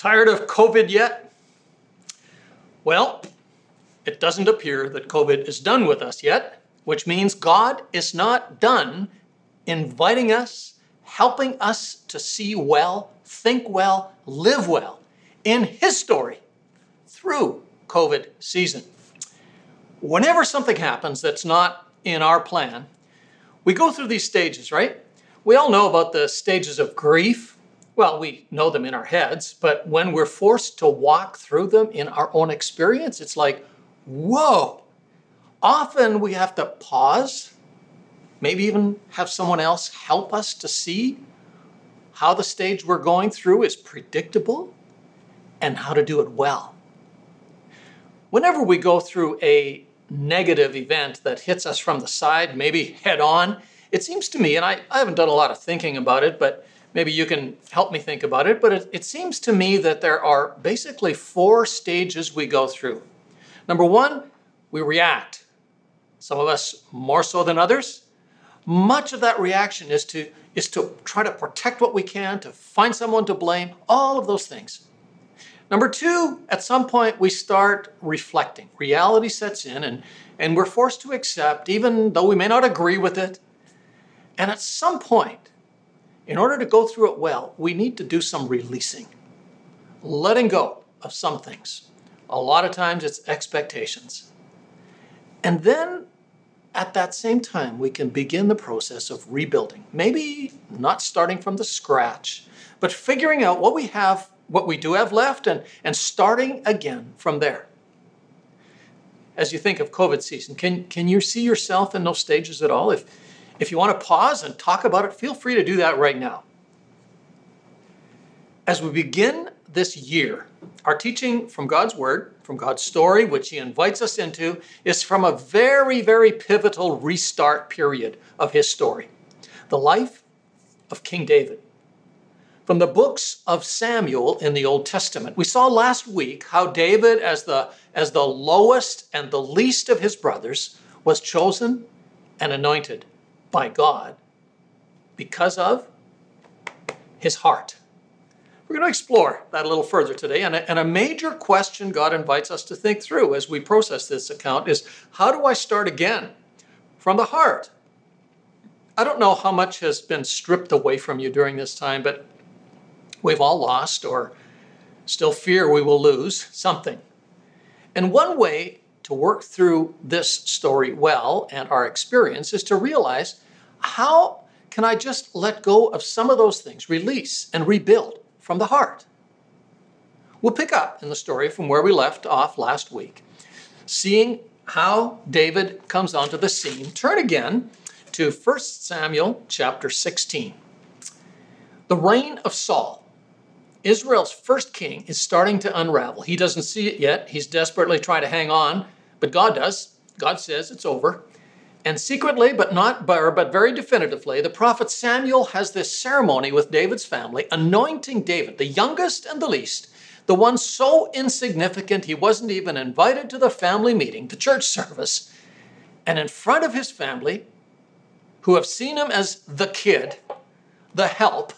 Tired of COVID yet? Well, it doesn't appear that COVID is done with us yet, which means God is not done inviting us, helping us to see well, think well, live well in His story through COVID season. Whenever something happens that's not in our plan, we go through these stages, right? We all know about the stages of grief, well, we know them in our heads, but when we're forced to walk through them in our own experience, it's like, whoa. Often we have to pause, maybe even have someone else help us to see how the stage we're going through is predictable and how to do it well. Whenever we go through a negative event that hits us from the side, maybe head on, it seems to me, and I, I haven't done a lot of thinking about it, but maybe you can help me think about it, but it, it seems to me that there are basically four stages we go through. Number one, we react. Some of us more so than others. Much of that reaction is to, is to try to protect what we can, to find someone to blame, all of those things. Number two, at some point we start reflecting. Reality sets in and, and we're forced to accept, even though we may not agree with it. And at some point, in order to go through it well, we need to do some releasing, letting go of some things. A lot of times it's expectations. And then at that same time, we can begin the process of rebuilding. Maybe not starting from the scratch, but figuring out what we have, what we do have left, and, and starting again from there. As you think of COVID season, can, can you see yourself in those stages at all? If, if you want to pause and talk about it, feel free to do that right now. As we begin this year, our teaching from God's Word, from God's story, which He invites us into, is from a very, very pivotal restart period of His story the life of King David. From the books of Samuel in the Old Testament, we saw last week how David, as the, as the lowest and the least of his brothers, was chosen and anointed by God because of his heart. We're going to explore that a little further today. And a, and a, major question God invites us to think through as we process this account is how do I start again from the heart? I don't know how much has been stripped away from you during this time, but we've all lost or still fear we will lose something. And one way to work through this story well and our experience is to realize how can I just let go of some of those things, release and rebuild from the heart? We'll pick up in the story from where we left off last week, seeing how David comes onto the scene. Turn again to 1 Samuel chapter 16. The reign of Saul, Israel's first king, is starting to unravel. He doesn't see it yet. He's desperately trying to hang on but God does. God says it's over. And secretly, but not but very definitively, the prophet Samuel has this ceremony with David's family, anointing David, the youngest and the least, the one so insignificant he wasn't even invited to the family meeting, the church service. And in front of his family, who have seen him as the kid, the help,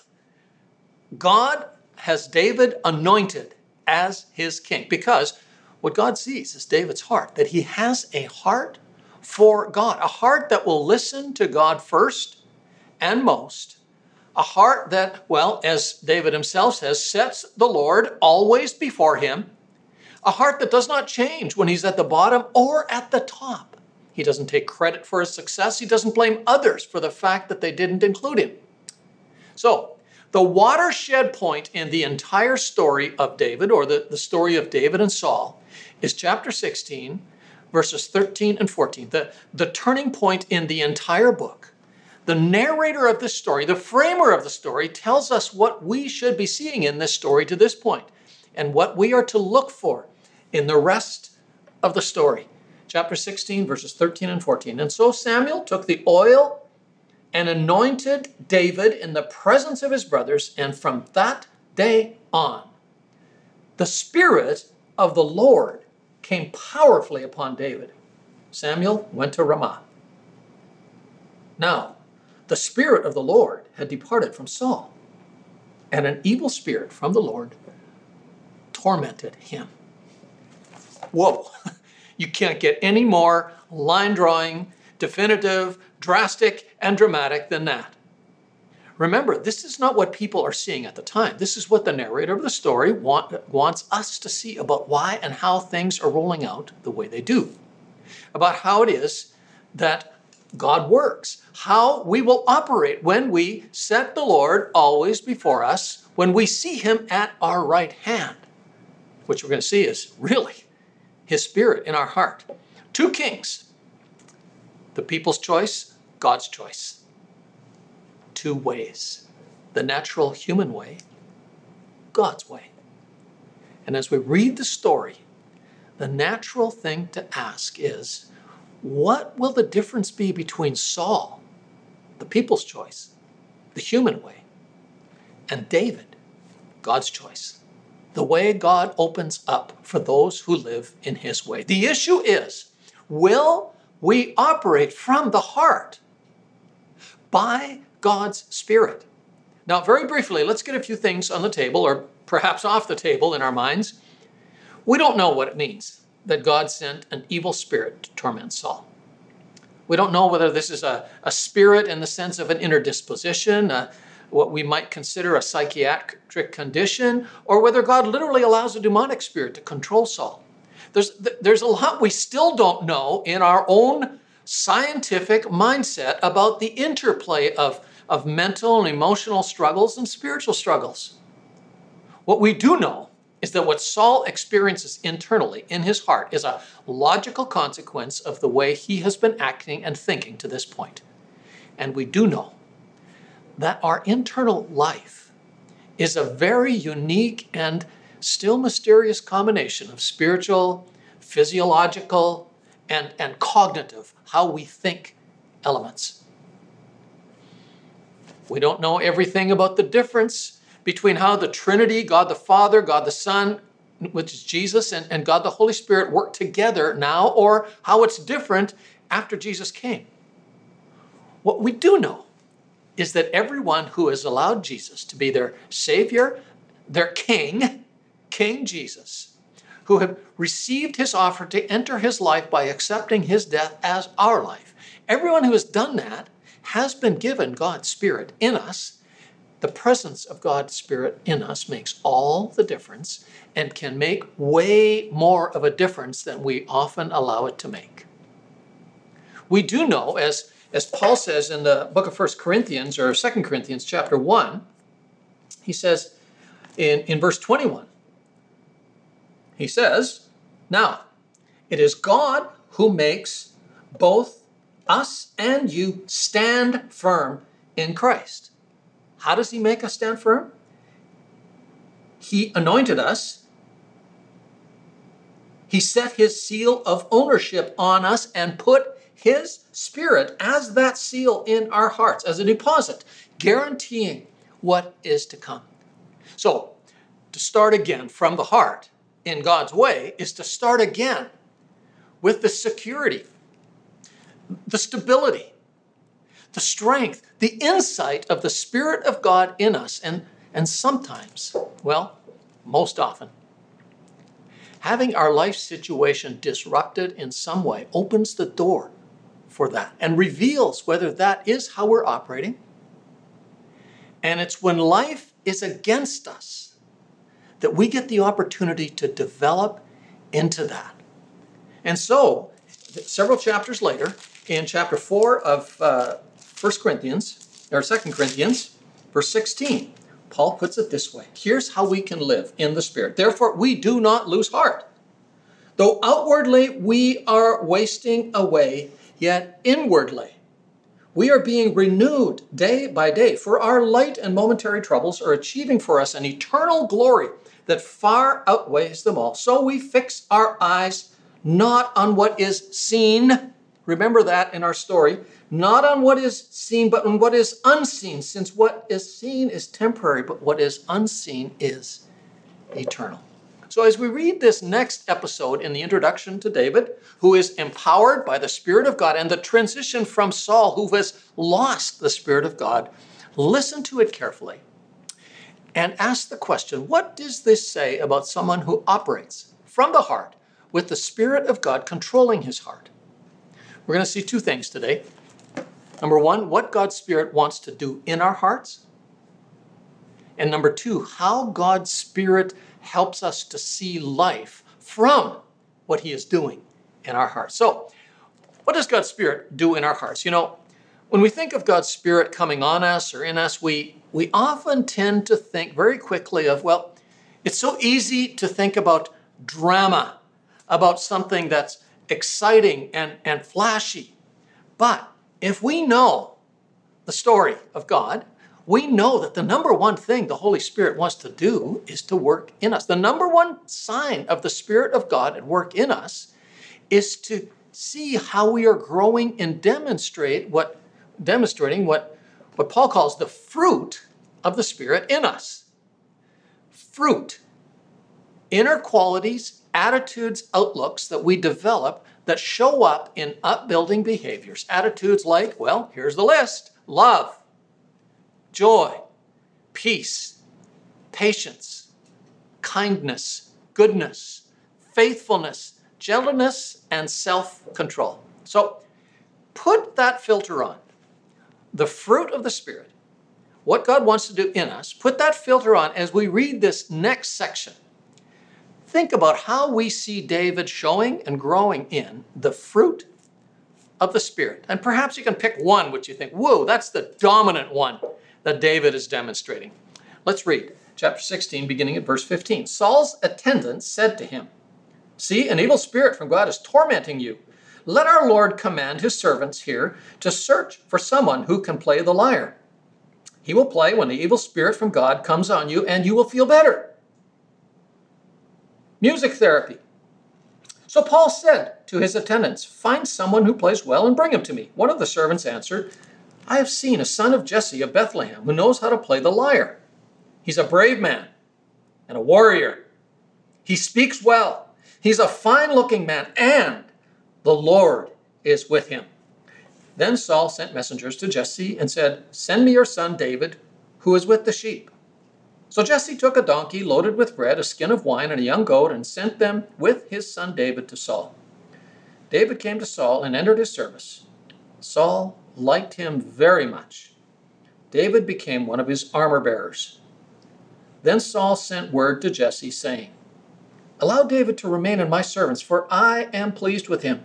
God has David anointed as his king because what God sees is David's heart, that he has a heart for God, a heart that will listen to God first and most, a heart that, well, as David himself says, sets the Lord always before him, a heart that does not change when he's at the bottom or at the top. He doesn't take credit for his success, he doesn't blame others for the fact that they didn't include him. So, the watershed point in the entire story of David, or the, the story of David and Saul, is chapter 16, verses 13 and 14, the, the turning point in the entire book. The narrator of this story, the framer of the story, tells us what we should be seeing in this story to this point and what we are to look for in the rest of the story. Chapter 16, verses 13 and 14. And so Samuel took the oil and anointed David in the presence of his brothers, and from that day on, the Spirit of the Lord came powerfully upon David. Samuel went to Ramah. Now, the Spirit of the Lord had departed from Saul, and an evil spirit from the Lord tormented him. Whoa, you can't get any more line drawing, definitive, drastic, and dramatic than that. Remember, this is not what people are seeing at the time. This is what the narrator of the story want, wants us to see about why and how things are rolling out the way they do, about how it is that God works, how we will operate when we set the Lord always before us, when we see Him at our right hand, which we're going to see is really His Spirit in our heart. Two kings. The people's choice, God's choice two ways the natural human way, God's way. And as we read the story, the natural thing to ask is what will the difference be between Saul, the people's choice, the human way, and David, God's choice, the way God opens up for those who live in his way? The issue is will we operate from the heart by God's Spirit. Now, very briefly, let's get a few things on the table, or perhaps off the table in our minds. We don't know what it means that God sent an evil spirit to torment Saul. We don't know whether this is a, a spirit in the sense of an inner disposition, uh, what we might consider a psychiatric condition, or whether God literally allows a demonic spirit to control Saul. There's, there's a lot we still don't know in our own scientific mindset about the interplay of of mental and emotional struggles and spiritual struggles. What we do know is that what Saul experiences internally in his heart is a logical consequence of the way he has been acting and thinking to this point. And we do know that our internal life is a very unique and still mysterious combination of spiritual, physiological, and, and cognitive, how we think elements. We don't know everything about the difference between how the Trinity, God the Father, God the Son, which is Jesus, and, and God the Holy Spirit work together now, or how it's different after Jesus came. What we do know is that everyone who has allowed Jesus to be their Savior, their King, King Jesus, who have received his offer to enter his life by accepting his death as our life, everyone who has done that has been given God's Spirit in us. The presence of God's Spirit in us makes all the difference and can make way more of a difference than we often allow it to make. We do know, as, as Paul says in the book of 1 Corinthians or 2 Corinthians chapter 1, he says in, in verse 21, he says, Now, it is God who makes both us and you stand firm in Christ. How does He make us stand firm? He anointed us. He set His seal of ownership on us and put His Spirit as that seal in our hearts, as a deposit, guaranteeing what is to come. So, to start again from the heart in God's way is to start again with the security the stability, the strength, the insight of the Spirit of God in us. And, and sometimes, well, most often, having our life situation disrupted in some way opens the door for that and reveals whether that is how we're operating. And it's when life is against us that we get the opportunity to develop into that. And so, several chapters later, in chapter 4 of uh, 1 Corinthians, or 2 Corinthians, verse 16. Paul puts it this way Here's how we can live in the Spirit. Therefore, we do not lose heart. Though outwardly we are wasting away, yet inwardly we are being renewed day by day. For our light and momentary troubles are achieving for us an eternal glory that far outweighs them all. So we fix our eyes not on what is seen Remember that in our story. Not on what is seen, but on what is unseen, since what is seen is temporary, but what is unseen is eternal. So, as we read this next episode in the introduction to David, who is empowered by the Spirit of God, and the transition from Saul, who has lost the Spirit of God, listen to it carefully. and ask the question what does this say about someone who operates from the heart with the Spirit of God controlling his heart? We're going to see two things today. Number one, what God's Spirit wants to do in our hearts. And number two, how God's Spirit helps us to see life from what He is doing in our hearts. So, what does God's Spirit do in our hearts? You know, when we think of God's Spirit coming on us or in us, we, we often tend to think very quickly of, well, it's so easy to think about drama, about something that's exciting and, and flashy. But if we know the story of God, we know that the number one thing the Holy Spirit wants to do is to work in us. The number one sign of the Spirit of God at work in us is to see how we are growing and demonstrate what demonstrating what, what Paul calls the fruit of the Spirit in us. Fruit. Inner qualities, attitudes, outlooks that we develop that show up in upbuilding behaviors. Attitudes like, well, here's the list love, joy, peace, patience, kindness, goodness, faithfulness, gentleness, and self control. So put that filter on. The fruit of the Spirit, what God wants to do in us, put that filter on as we read this next section. Think about how we see David showing and growing in the fruit of the Spirit. And perhaps you can pick one which you think, whoa, that's the dominant one that David is demonstrating. Let's read chapter 16, beginning at verse 15. Saul's attendants said to him, See, an evil spirit from God is tormenting you. Let our Lord command his servants here to search for someone who can play the lyre. He will play when the evil spirit from God comes on you, and you will feel better. Music therapy. So Paul said to his attendants, Find someone who plays well and bring him to me. One of the servants answered, I have seen a son of Jesse of Bethlehem who knows how to play the lyre. He's a brave man and a warrior. He speaks well. He's a fine looking man, and the Lord is with him. Then Saul sent messengers to Jesse and said, Send me your son David, who is with the sheep. So Jesse took a donkey loaded with bread, a skin of wine, and a young goat, and sent them with his son David to Saul. David came to Saul and entered his service. Saul liked him very much. David became one of his armor bearers. Then Saul sent word to Jesse, saying, Allow David to remain in my servants, for I am pleased with him.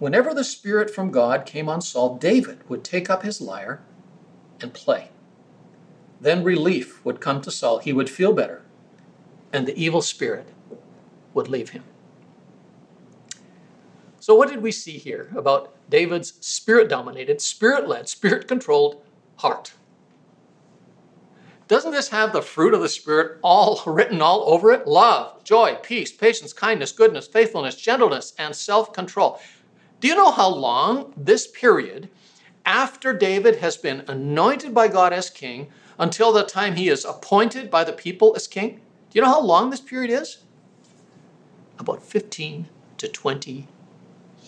Whenever the Spirit from God came on Saul, David would take up his lyre and play. Then relief would come to Saul. He would feel better, and the evil spirit would leave him. So, what did we see here about David's spirit dominated, spirit led, spirit controlled heart? Doesn't this have the fruit of the Spirit all written all over it? Love, joy, peace, patience, kindness, goodness, faithfulness, gentleness, and self control. Do you know how long this period after David has been anointed by God as king until the time he is appointed by the people as king? Do you know how long this period is? About 15 to 20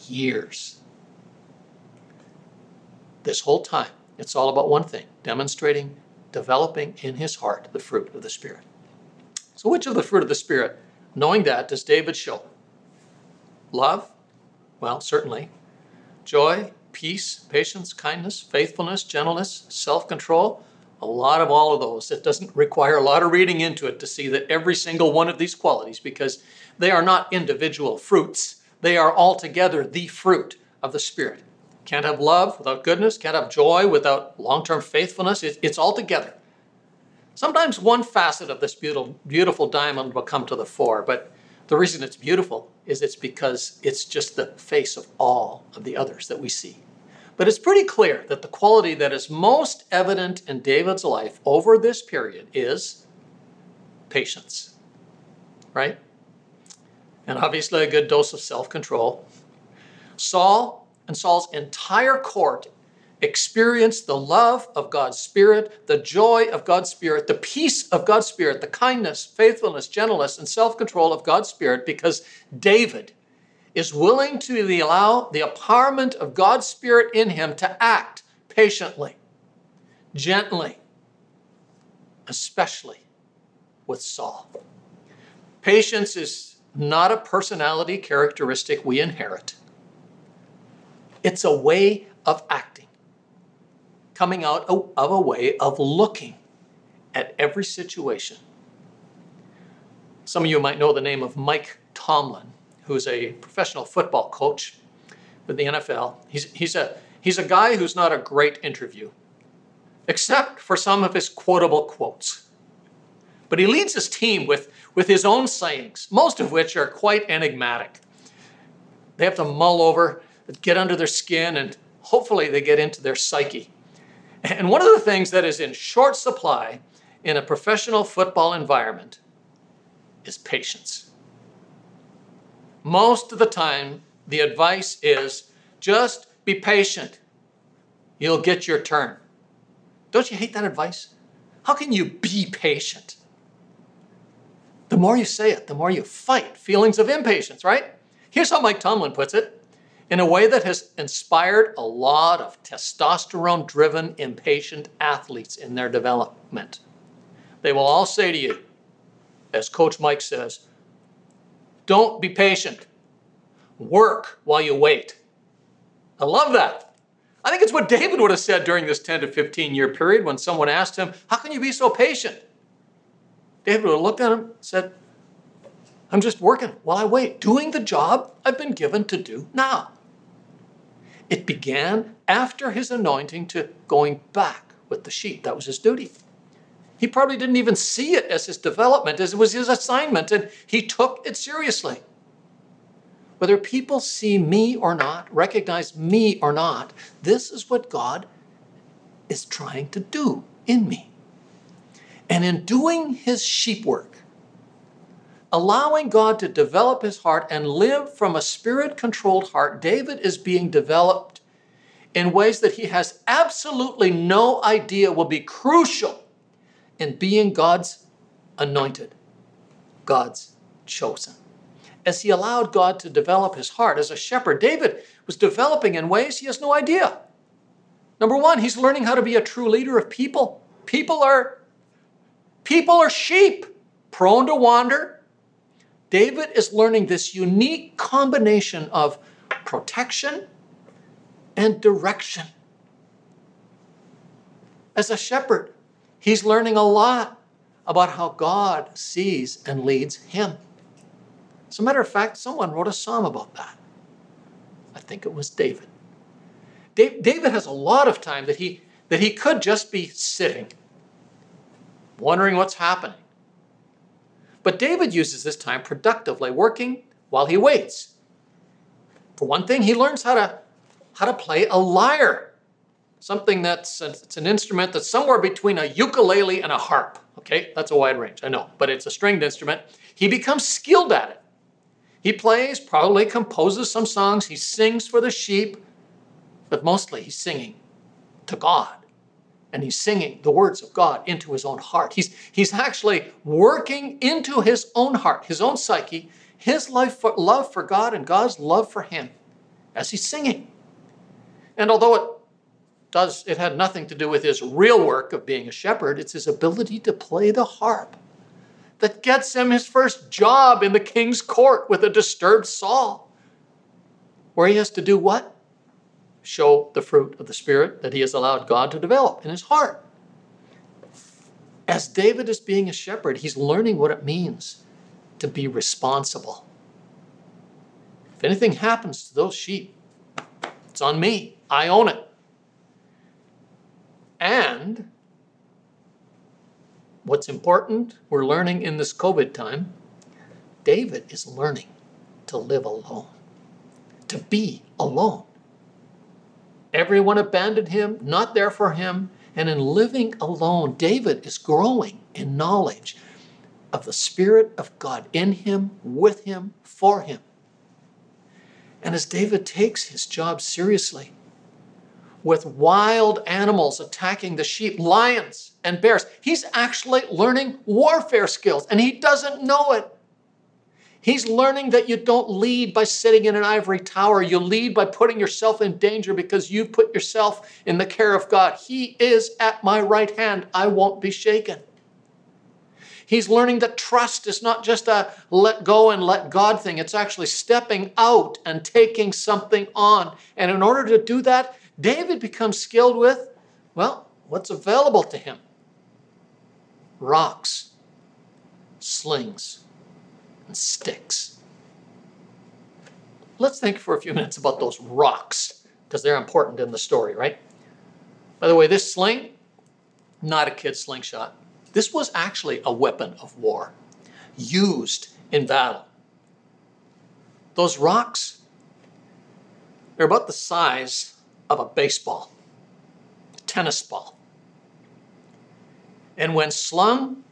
years. This whole time, it's all about one thing demonstrating, developing in his heart the fruit of the Spirit. So, which of the fruit of the Spirit, knowing that, does David show? Love? Well, certainly. Joy, peace, patience, kindness, faithfulness, gentleness, self control. A lot of all of those. It doesn't require a lot of reading into it to see that every single one of these qualities, because they are not individual fruits, they are altogether the fruit of the Spirit. Can't have love without goodness, can't have joy without long term faithfulness. It's all together. Sometimes one facet of this beautiful, beautiful diamond will come to the fore, but the reason it's beautiful is it's because it's just the face of all of the others that we see. But it's pretty clear that the quality that is most evident in David's life over this period is patience, right? And obviously a good dose of self control. Saul and Saul's entire court experienced the love of God's Spirit, the joy of God's Spirit, the peace of God's Spirit, the kindness, faithfulness, gentleness, and self control of God's Spirit because David is willing to allow the empowerment of God's Spirit in him to act patiently, gently, especially with Saul. Patience is not a personality characteristic we inherit, it's a way of acting, coming out of a way of looking at every situation. Some of you might know the name of Mike Tomlin, who's a professional football coach with the NFL. He's, he's, a, he's a guy who's not a great interview, except for some of his quotable quotes. But he leads his team with, with his own sayings, most of which are quite enigmatic. They have to mull over, get under their skin, and hopefully they get into their psyche. And one of the things that is in short supply in a professional football environment is patience. Most of the time, the advice is just be patient. You'll get your turn. Don't you hate that advice? How can you be patient? The more you say it, the more you fight feelings of impatience, right? Here's how Mike Tomlin puts it in a way that has inspired a lot of testosterone driven, impatient athletes in their development. They will all say to you, as Coach Mike says, don't be patient. Work while you wait. I love that. I think it's what David would have said during this 10 to 15 year period when someone asked him, How can you be so patient? David would have looked at him and said, I'm just working while I wait, doing the job I've been given to do now. It began after his anointing to going back with the sheep. That was his duty. He probably didn't even see it as his development, as it was his assignment, and he took it seriously. Whether people see me or not, recognize me or not, this is what God is trying to do in me. And in doing his sheep work, allowing God to develop his heart and live from a spirit controlled heart, David is being developed in ways that he has absolutely no idea will be crucial in being God's anointed, God's chosen. As he allowed God to develop his heart as a shepherd, David was developing in ways he has no idea. Number one, he's learning how to be a true leader of people. People are people are sheep, prone to wander. David is learning this unique combination of protection and direction. As a shepherd, He's learning a lot about how God sees and leads him. As a matter of fact, someone wrote a psalm about that. I think it was David. David has a lot of time that he, that he could just be sitting, wondering what's happening. But David uses this time productively, working while he waits. For one thing, he learns how to, how to play a lyre something that's it's an instrument that's somewhere between a ukulele and a harp. Okay, that's a wide range, I know, but it's a stringed instrument. He becomes skilled at it. He plays, probably composes some songs, he sings for the sheep, but mostly he's singing to God. And he's singing the words of God into his own heart. He's, he's actually working into his own heart, his own psyche, his life for, love for God and God's love for him as he's singing. And although it does it had nothing to do with his real work of being a shepherd it's his ability to play the harp that gets him his first job in the king's court with a disturbed Saul where he has to do what? Show the fruit of the spirit that he has allowed God to develop in his heart. As David is being a shepherd he's learning what it means to be responsible. If anything happens to those sheep it's on me. I own it and what's important, we're learning in this COVID time, David is learning to live alone, to be alone. Everyone abandoned him, not there for him. And in living alone, David is growing in knowledge of the Spirit of God in him, with him, for him. And as David takes his job seriously, with wild animals attacking the sheep, lions and bears. He's actually learning warfare skills and he doesn't know it. He's learning that you don't lead by sitting in an ivory tower. You lead by putting yourself in danger because you've put yourself in the care of God. He is at my right hand. I won't be shaken. He's learning that trust is not just a let go and let God thing, it's actually stepping out and taking something on. And in order to do that, David becomes skilled with, well, what's available to him rocks, slings, and sticks. Let's think for a few minutes about those rocks, because they're important in the story, right? By the way, this sling, not a kid's slingshot. This was actually a weapon of war, used in battle. Those rocks, they're about the size of a baseball, tennis ball. And when slung,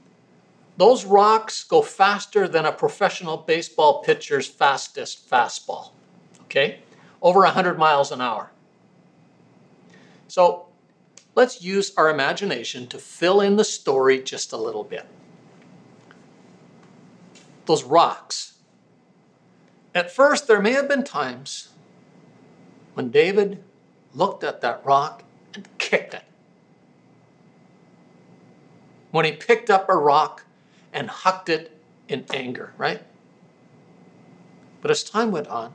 those rocks go faster than a professional baseball pitcher's fastest fastball. Okay? Over 100 miles an hour. So let's use our imagination to fill in the story just a little bit. Those rocks. At first, there may have been times when David looked at that rock and kicked it. When he picked up a rock and hucked it in anger, right? But as time went on,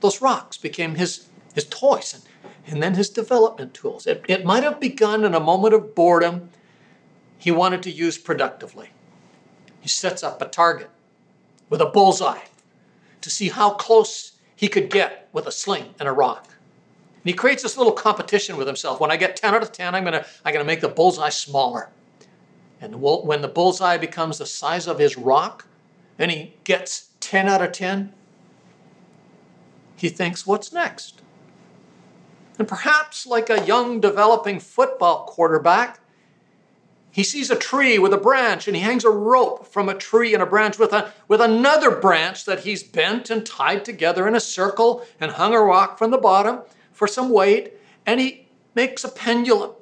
those rocks became his, his toys and, and then his development tools. It, it might have begun in a moment of boredom he wanted to use productively. He sets up a target with a bullseye to see how close he could get with a sling and a rock. And he creates this little competition with himself. When I get 10 out of 10, I'm going to I'm going to make the bullseye smaller. And when the bullseye becomes the size of his rock, and he gets 10 out of 10, he thinks, what's next? And perhaps, like a young developing football quarterback, he sees a tree with a branch and he hangs a rope from a tree and a branch with, a, with another branch that he's bent and tied together in a circle and hung a rock from the bottom for some weight. And he makes a pendulum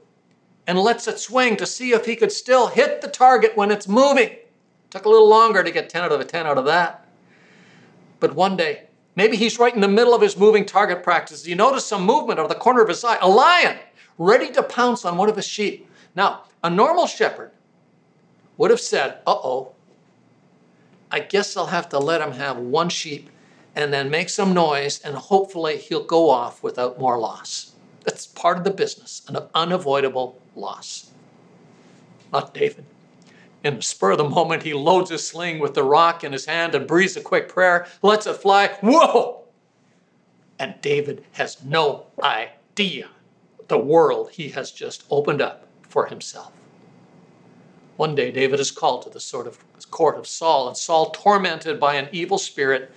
and lets it swing to see if he could still hit the target when it's moving. Took a little longer to get 10 out of a 10 out of that. But one day, maybe he's right in the middle of his moving target practice. You notice some movement out of the corner of his eye. A lion ready to pounce on one of his sheep. Now, a normal shepherd would have said, uh oh, I guess I'll have to let him have one sheep and then make some noise, and hopefully he'll go off without more loss. That's part of the business, an unavoidable loss. Not David. In the spur of the moment, he loads his sling with the rock in his hand and breathes a quick prayer, lets it fly. Whoa! And David has no idea the world he has just opened up for himself. One day, David is called to the sort of court of Saul, and Saul, tormented by an evil spirit,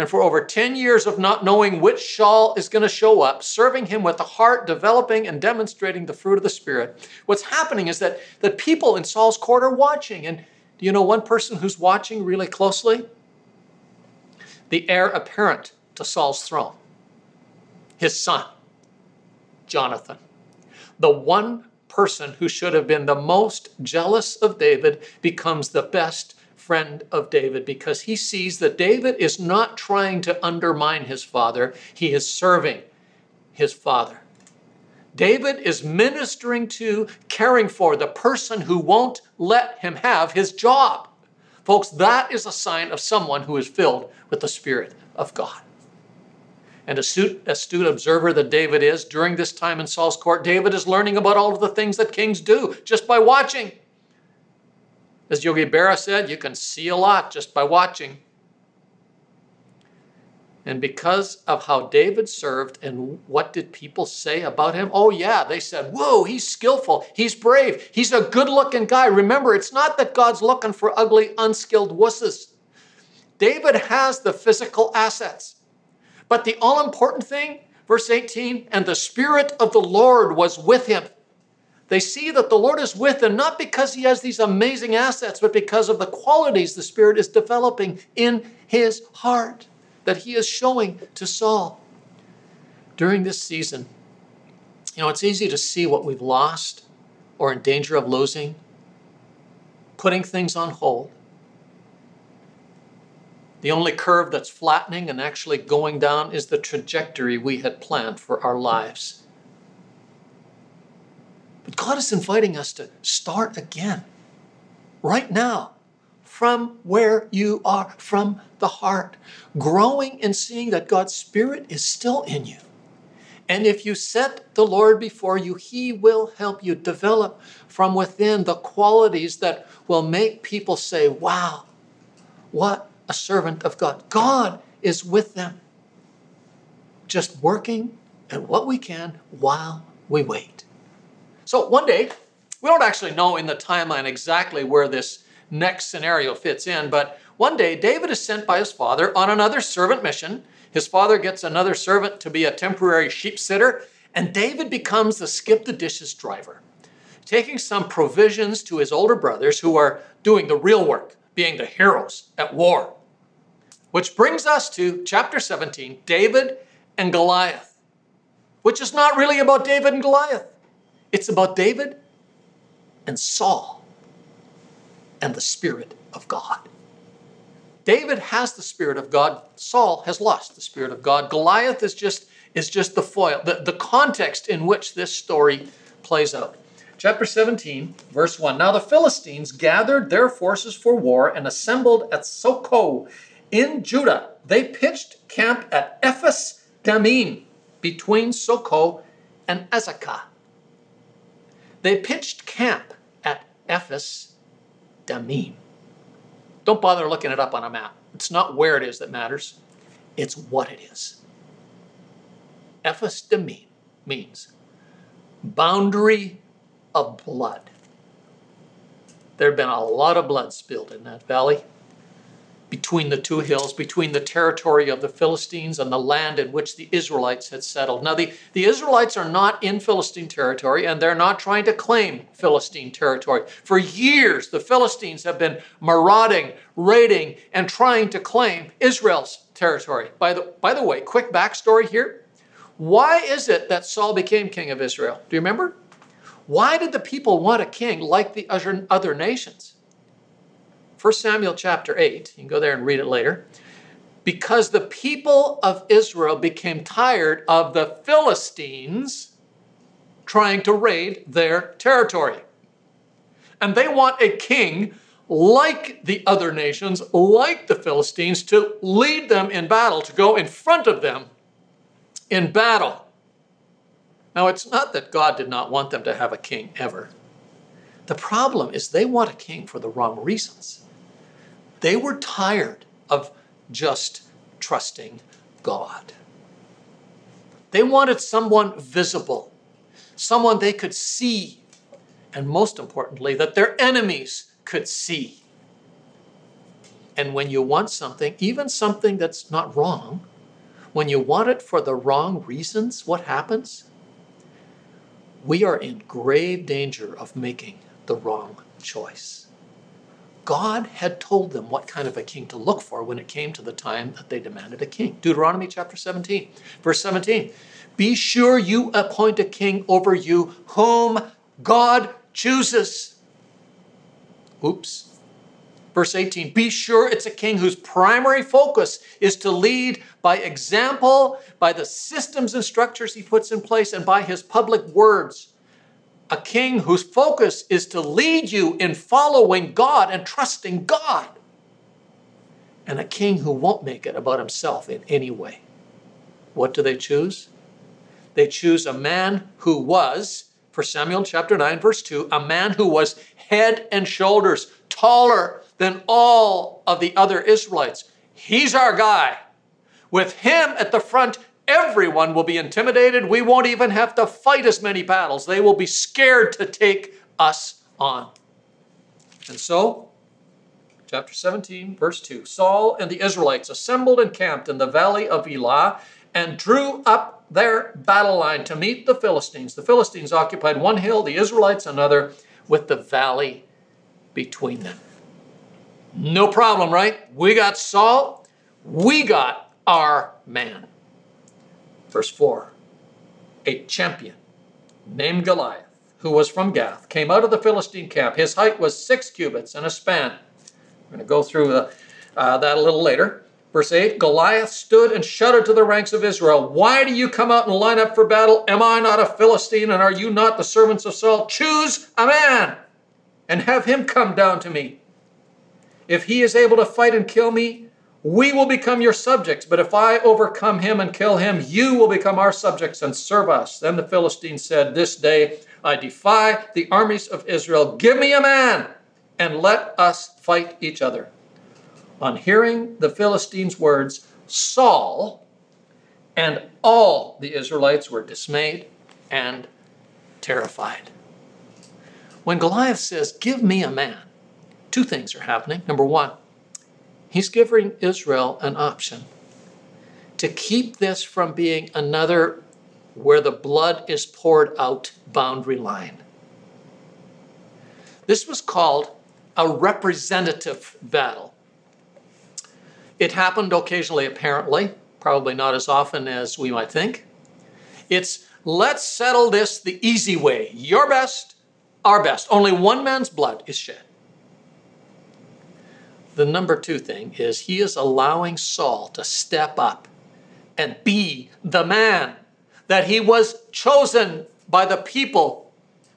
and for over 10 years of not knowing which Saul is going to show up, serving him with the heart, developing and demonstrating the fruit of the Spirit. What's happening is that, that people in Saul's court are watching. And do you know one person who's watching really closely? The heir apparent to Saul's throne, his son, Jonathan. The one person who should have been the most jealous of David becomes the best friend of David because he sees that David is not trying to undermine his father, he is serving his father. David is ministering to, caring for the person who won't let him have his job. Folks, that is a sign of someone who is filled with the Spirit of God. And astute, astute observer that David is, during this time in Saul's court, David is learning about all of the things that kings do just by watching. As Yogi Berra said, you can see a lot just by watching. And because of how David served and what did people say about him? Oh, yeah, they said, Whoa, he's skillful, he's brave, he's a good looking guy. Remember, it's not that God's looking for ugly, unskilled wusses. David has the physical assets. But the all important thing, verse 18, and the Spirit of the Lord was with him. They see that the Lord is with them, not because he has these amazing assets, but because of the qualities the Spirit is developing in his heart that he is showing to Saul. During this season, you know, it's easy to see what we've lost or in danger of losing, putting things on hold. The only curve that's flattening and actually going down is the trajectory we had planned for our lives. God is inviting us to start again, right now, from where you are, from the heart. Growing and seeing that God's Spirit is still in you. And if you set the Lord before you, He will help you develop from within the qualities that will make people say, Wow, what a servant of God. God is with them, just working at what we can while we wait. So one day, we don't actually know in the timeline exactly where this next scenario fits in, but one day David is sent by his father on another servant mission his father gets another servant to be a temporary sheep sitter, and David becomes the SkipTheDishes driver, taking some provisions to his older brothers who are doing the real work, being the heroes at war. Which brings us to chapter 17 David and Goliath, which is not really about David and Goliath. It's about David and Saul and the Spirit of God. David has the Spirit of God. Saul has lost the Spirit of God. Goliath is just, is just the foil, the, the context in which this story plays out. Chapter 17, verse 1. Now the Philistines gathered their forces for war and assembled at Socoh in Judah. They pitched camp at Ephes Dammim between Socoh and Azekah. They pitched camp at Ephes Dammim. Don't bother looking it up on a map. It's not where it is that matters, it's what it is. Ephes Dammim means boundary of blood. There had been a lot of blood spilled in that valley between the two hills, between the territory of the Philistines and the land in which the Israelites had settled. Now, the, the Israelites are not in Philistine territory and they're not trying to claim Philistine territory. For years, the Philistines have been marauding, raiding, and trying to claim Israel's territory. By the, by the way, quick backstory here. Why is it that Saul became king of Israel? Do you remember? Why did the people want a king like the other nations? 1 Samuel chapter 8, you can go there and read it later. Because the people of Israel became tired of the Philistines trying to raid their territory. And they want a king like the other nations, like the Philistines, to lead them in battle, to go in front of them in battle. Now, it's not that God did not want them to have a king ever. The problem is they want a king for the wrong reasons. They were tired of just trusting God. They wanted someone visible, someone they could see, and most importantly, that their enemies could see. And when you want something, even something that's not wrong, when you want it for the wrong reasons, what happens? We are in grave danger of making the wrong choice. God had told them what kind of a king to look for when it came to the time that they demanded a king. Deuteronomy chapter 17, verse 17. Be sure you appoint a king over you whom God chooses. Oops. Verse 18 Be sure it's a king whose primary focus is to lead by example, by the systems and structures he puts in place, and by his public words a king whose focus is to lead you in following God and trusting God, and a king who won't make it about himself in any way. What do they choose? They choose a man who was, for Samuel chapter 9, verse 2, a man who was head and shoulders taller than all of the other Israelites. He's our guy. With him at the front, Everyone will be intimidated. We won't even have to fight as many battles. They will be scared to take us on. And so, chapter 17, verse 2 Saul and the Israelites assembled and camped in the valley of Elah and drew up their battle line to meet the Philistines. The Philistines occupied one hill, the Israelites another, with the valley between them. No problem, right? We got Saul, we got our man. Verse 4 A champion named Goliath, who was from Gath, came out of the Philistine camp. His height was six cubits and a span. We're going to go through the, uh, that a little later. Verse 8 Goliath stood and shouted to the ranks of Israel, Why do you come out and line up for battle? Am I not a Philistine, and are you not the servants of Saul? Choose a man and have him come down to me. if he is able to fight and kill me, we will become your subjects. But if I overcome him and kill him, you will become our subjects and serve us. Then the Philistines said, This day I defy the armies of Israel. Give me a man and let us fight each other. On hearing the Philistines' words, Saul and all the Israelites were dismayed and terrified. When Goliath says, Give me a man, two things are happening. Number one, he's giving Israel an option to keep this from being another where the blood is poured out boundary line. This was called a representative battle. It happened occasionally, apparently, probably not as often as we might think. It's let's settle this the easy way. Your best, our best. Only one man's blood is shed. The number two thing is he is allowing Saul to step up and be the man that he was chosen by the people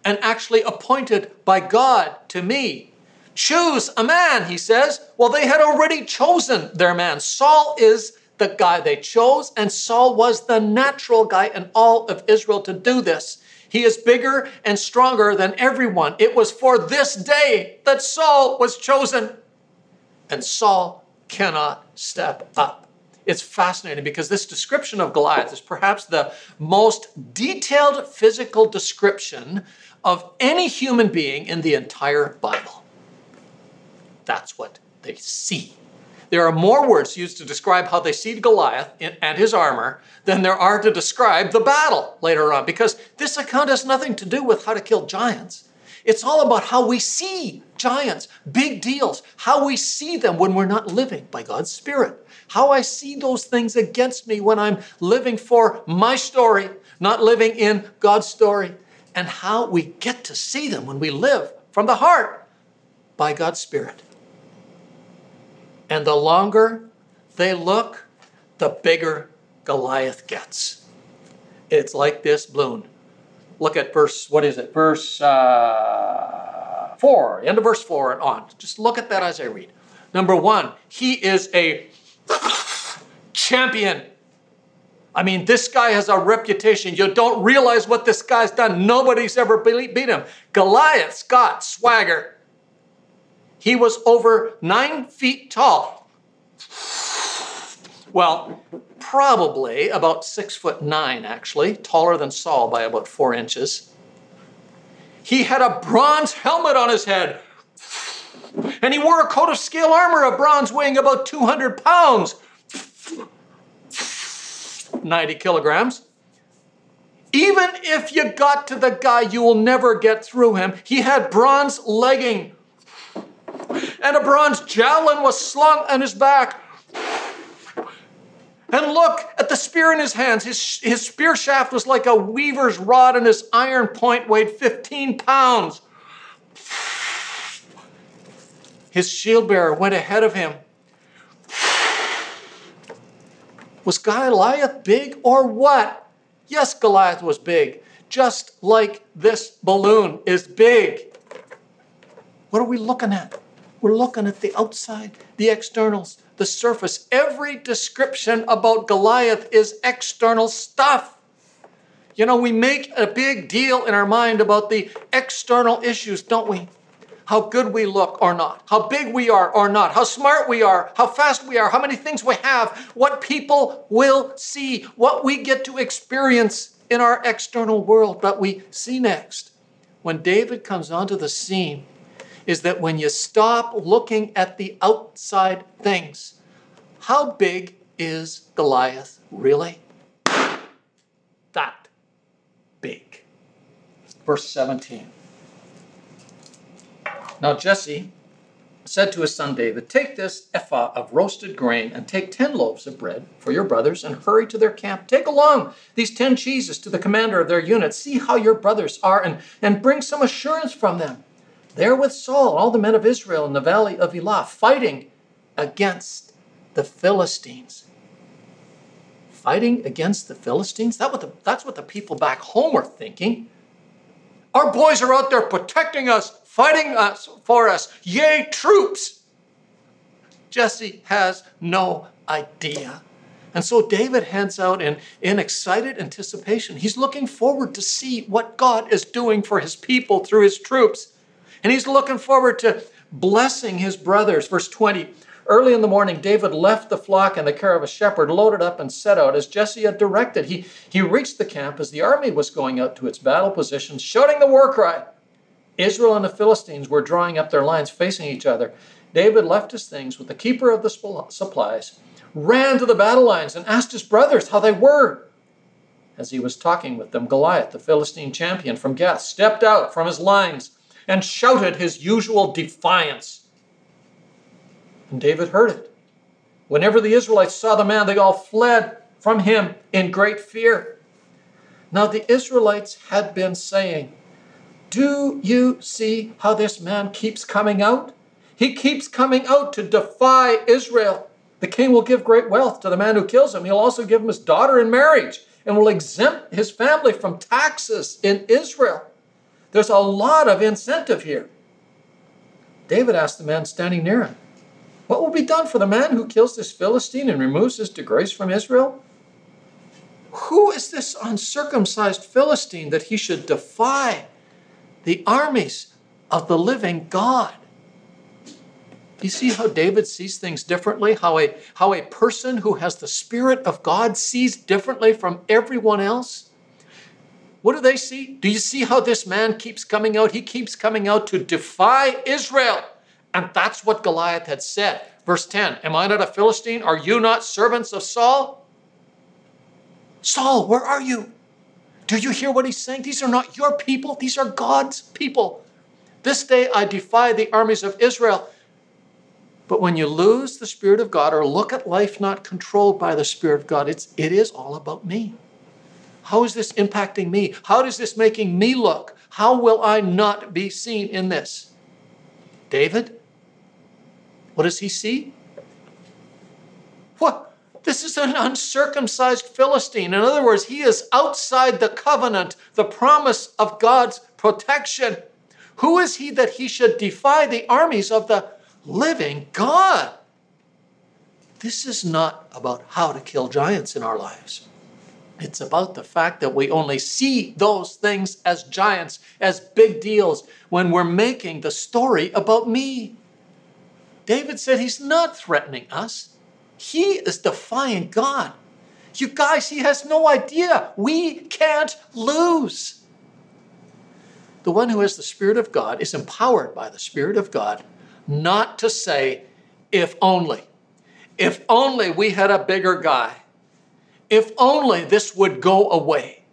and actually appointed by God to me. Choose a man, he says. Well, they had already chosen their man. Saul is the guy they chose, and Saul was the natural guy in all of Israel to do this. He is bigger and stronger than everyone. It was for this day that Saul was chosen, and Saul cannot step up. It's fascinating because this description of Goliath is perhaps the most detailed physical description of any human being in the entire Bible. That's what they see. There are more words used to describe how they see Goliath and his armor than there are to describe the battle later on, because this account has nothing to do with how to kill giants. It's all about how we see giants, big deals, how we see them when we're not living by God's Spirit, how I see those things against me when I'm living for my story, not living in God's story, and how we get to see them when we live from the heart by God's Spirit. And the longer they look, the bigger Goliath gets. It's like this balloon. Look at verse, what is it? Verse uh, 4, end of verse 4 and on. Just look at that as I read. Number one, he is a champion. I mean, this guy has a reputation. You don't realize what this guy's done. Nobody's ever beat him. Goliath's got swagger. He was over nine feet tall. Well, probably about six foot nine, actually, taller than Saul by about four inches. He had a bronze helmet on his head. And he wore a coat of scale armor of bronze weighing about 200 pounds, 90 kilograms. Even if you got to the guy, you will never get through him. He had bronze legging and a bronze javelin was slung on his back. And look at the spear in his hands. His, his spear shaft was like a weaver's rod, and his iron point weighed 15 pounds. His shield bearer went ahead of him. Was Goliath big or what? Yes, Goliath was big, just like this balloon is big. What are we looking at? We're looking at the outside, the externals, the surface. Every description about Goliath is external stuff. You know, we make a big deal in our mind about the external issues, don't we? How good we look or not, how big we are or not, how smart we are, how fast we are, how many things we have, what people will see, what we get to experience in our external world. But we see next, when David comes onto the scene, is that when you stop looking at the outside things, how big is Goliath really? That big. Verse 17. Now Jesse said to his son David, Take this ephah of roasted grain and take ten loaves of bread for your brothers and hurry to their camp. Take along these ten cheeses to the commander of their unit. See how your brothers are and, and bring some assurance from them there with Saul and all the men of Israel in the valley of Elah, fighting against the Philistines. Fighting against the Philistines? That what the, that's what the people back home are thinking. Our boys are out there protecting us, fighting us for us. Yay, troops! Jesse has no idea. And so David heads out in, in excited anticipation. He's looking forward to see what God is doing for his people through his troops. And he's looking forward to blessing his brothers. Verse 20 Early in the morning, David left the flock in the care of a shepherd, loaded up, and set out as Jesse had directed. He, he reached the camp as the army was going out to its battle positions, shouting the war cry. Israel and the Philistines were drawing up their lines facing each other. David left his things with the keeper of the supplies, ran to the battle lines, and asked his brothers how they were. As he was talking with them, Goliath, the Philistine champion from Gath, stepped out from his lines and shouted his usual defiance. And David heard it. Whenever the Israelites saw the man, they all fled from him in great fear. Now the Israelites had been saying, Do you see how this man keeps coming out? He keeps coming out to defy Israel. The king will give great wealth to the man who kills him. He'll also give him his daughter in marriage and will exempt his family from taxes in Israel. There's a lot of incentive here. David asked the man standing near him, what will be done for the man who kills this Philistine and removes his disgrace from Israel? Who is this uncircumcised Philistine that he should defy the armies of the living God? You see how David sees things differently? How a, how a person who has the Spirit of God sees differently from everyone else? What do they see? Do you see how this man keeps coming out? He keeps coming out to defy Israel. And that's what Goliath had said. Verse 10 Am I not a Philistine? Are you not servants of Saul? Saul, where are you? Do you hear what he's saying? These are not your people, these are God's people. This day I defy the armies of Israel. But when you lose the Spirit of God or look at life not controlled by the Spirit of God, it's, it is all about me. How is this impacting me? How is this making me look? How will I not be seen in this? David, what does he see? What? This is an uncircumcised Philistine. In other words, he is outside the covenant, the promise of God's protection. Who is he that he should defy the armies of the living God? This is not about how to kill giants in our lives. It's about the fact that we only see those things as giants, as big deals, when we're making the story about me. David said he's not threatening us, he is defying God. You guys, he has no idea. We can't lose. The one who has the Spirit of God is empowered by the Spirit of God not to say, if only. If only we had a bigger guy. If only this would go away.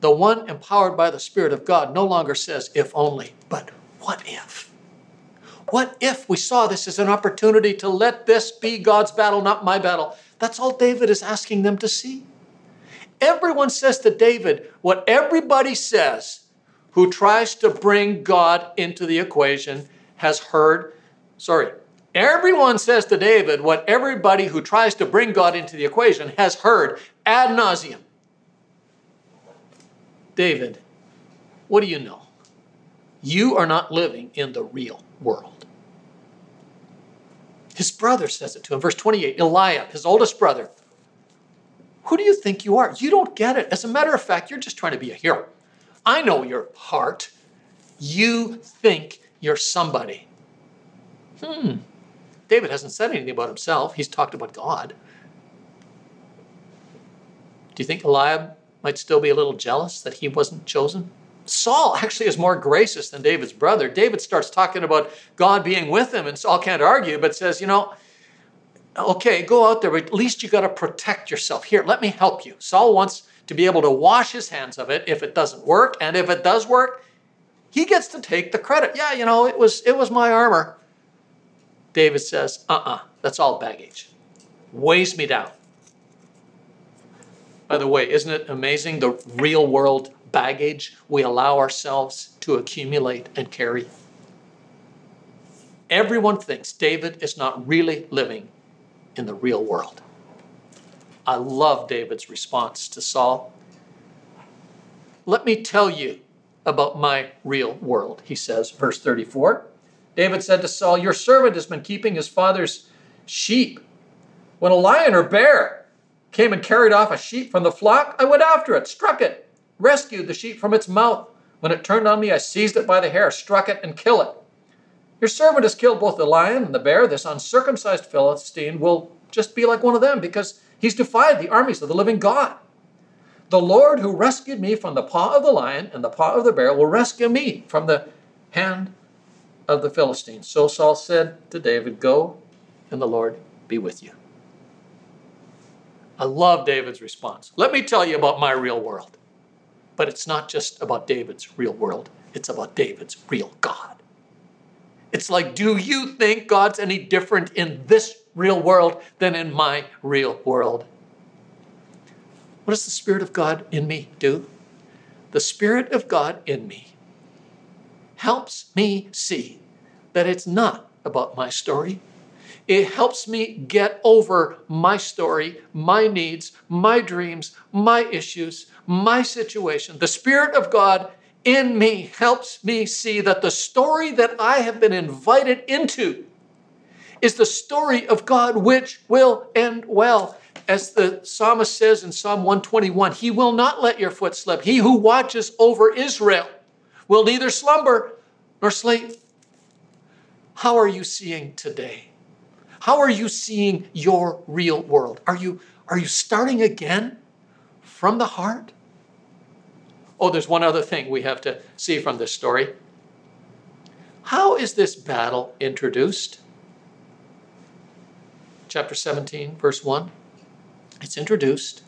The one empowered by the Spirit of God no longer says, if only, but what if? What if we saw this as an opportunity to let this be God's battle, not my battle? That's all David is asking them to see. Everyone says to David what everybody says who tries to bring God into the equation has heard. Sorry, everyone says to David what everybody who tries to bring God into the equation has heard ad nauseum. David, what do you know? You are not living in the real world. His brother says it to him. Verse 28 Eliab, his oldest brother. Who do you think you are? You don't get it. As a matter of fact, you're just trying to be a hero. I know your heart. You think you're somebody. Hmm. David hasn't said anything about himself. He's talked about God. Do you think Eliab might still be a little jealous that he wasn't chosen? Saul actually is more gracious than David's brother. David starts talking about God being with him, and Saul can't argue, but says, You know, okay, go out there, but at least you got to protect yourself. Here, let me help you. Saul wants to be able to wash his hands of it if it doesn't work, and if it does work, he gets to take the credit. Yeah, you know, it was it was my armor. David says, "Uh-uh, that's all baggage. Weighs me down." By the way, isn't it amazing the real world baggage we allow ourselves to accumulate and carry. Everyone thinks David is not really living in the real world. I love David's response to Saul. Let me tell you about my real world, he says, verse 34. David said to Saul, Your servant has been keeping his father's sheep. When a lion or bear came and carried off a sheep from the flock, I went after it, struck it, rescued the sheep from its mouth. When it turned on me, I seized it by the hair, struck it, and killed it. Your servant has killed both the lion and the bear. This uncircumcised Philistine will just be like one of them because he's defied the armies of the living God. The Lord who rescued me from the paw of the lion and the paw of the bear will rescue me from the hand of the Philistines. So Saul said to David, Go, and the Lord be with you. I love David's response. Let me tell you about my real world. But it's not just about David's real world, it's about David's real God. It's like, do you think God's any different in this real world than in my real world? What does the Spirit of God in me do? The Spirit of God in me helps me see that it's not about my story. It helps me get over my story, my needs, my dreams, my issues, my situation. The Spirit of God in me helps me see that the story that I have been invited into is the story of God which will end well as the psalmist says in Psalm 121, He will not let your foot slip. He who watches over Israel will neither slumber nor sleep. How are you seeing today? How are you seeing your real world? Are you, are you starting again from the heart? Oh, there's one other thing we have to see from this story. How is this battle introduced? Chapter 17, verse 1. It's introduced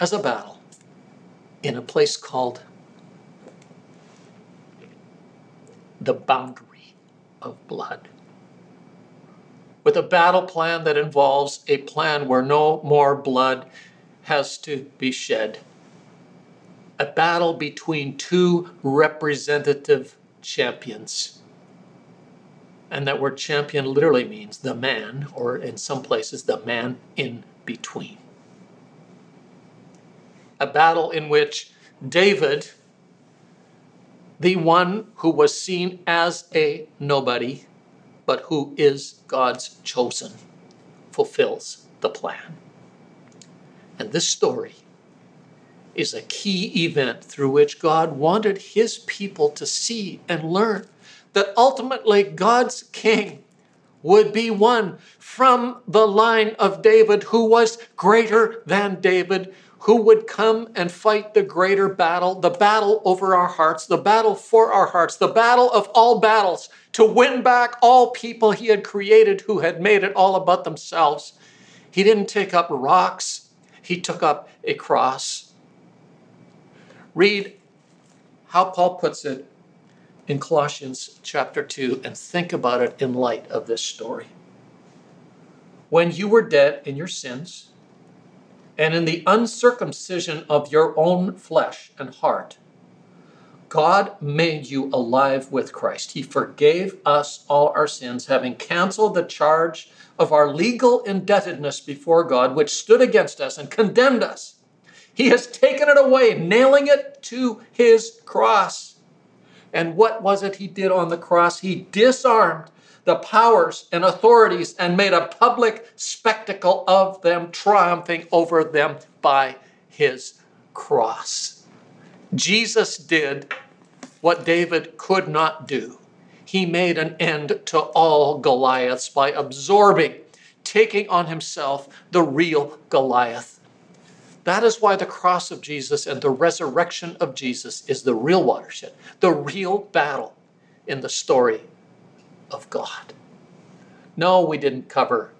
as a battle in a place called the boundary of blood. With a battle plan that involves a plan where no more blood has to be shed. A battle between two representative champions. And that word champion literally means the man, or in some places, the man in between. A battle in which David, the one who was seen as a nobody, but who is God's chosen, fulfills the plan. And this story is a key event through which God wanted his people to see and learn that ultimately God's king would be one from the line of David who was greater than David, who would come and fight the greater battle, the battle over our hearts, the battle for our hearts, the battle of all battles, to win back all people he had created who had made it all about themselves. He didn't take up rocks, he took up a cross. Read how Paul puts it in Colossians chapter 2 and think about it in light of this story. When you were dead in your sins and in the uncircumcision of your own flesh and heart, God made you alive with Christ. He forgave us all our sins, having canceled the charge of our legal indebtedness before God, which stood against us and condemned us. He has taken it away, nailing it to his cross. And what was it he did on the cross? He disarmed the powers and authorities and made a public spectacle of them, triumphing over them by his cross. Jesus did what David could not do. He made an end to all Goliaths by absorbing, taking on himself the real Goliath that is why the cross of Jesus and the resurrection of Jesus is the real watershed, the real battle in the story of God. No, we didn't cover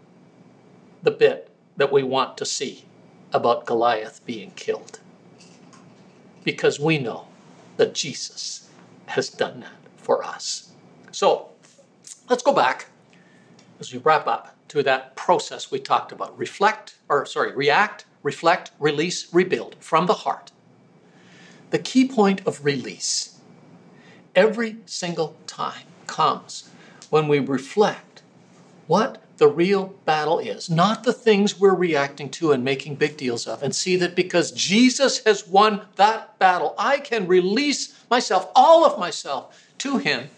the bit that we want to see about Goliath being killed. Because we know that Jesus has done that for us. So let's go back as we wrap up to that process we talked about. Reflect, or sorry, react, reflect, release, rebuild from the heart. The key point of release every single time comes when we reflect what the real battle is, not the things we're reacting to and making big deals of, and see that because Jesus has won that battle, I can release myself, all of myself, to Him,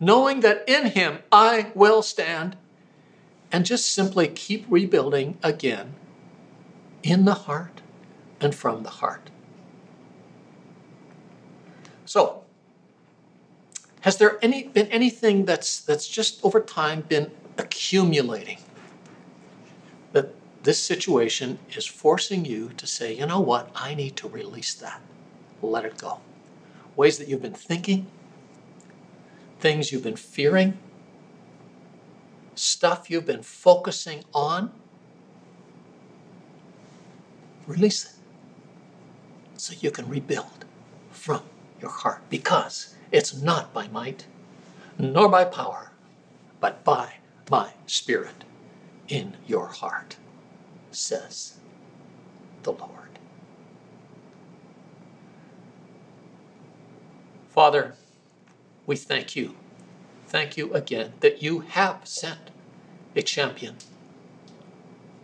knowing that in Him I will stand and just simply keep rebuilding again in the heart and from the heart. So, has there any been anything that's that's just over time been accumulating? That this situation is forcing you to say, you know what, I need to release that. Let it go. Ways that you've been thinking, things you've been fearing, stuff you've been focusing on. Release it so you can rebuild from your heart because it's not by might nor by power, but by my Spirit in your heart, says the Lord. Father, we thank you. Thank you again that you have sent a champion,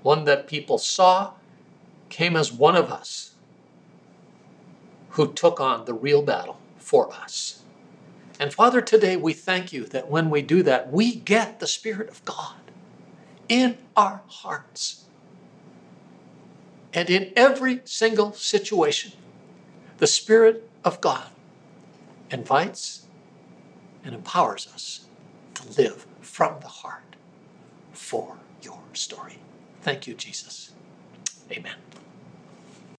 one that people saw came as one of us who took on the real battle for us. And Father, today we thank you that when we do that, we get the Spirit of God in our hearts. And in every single situation, the Spirit of God invites and empowers us to live from the heart for your story. Thank you, Jesus. Amen.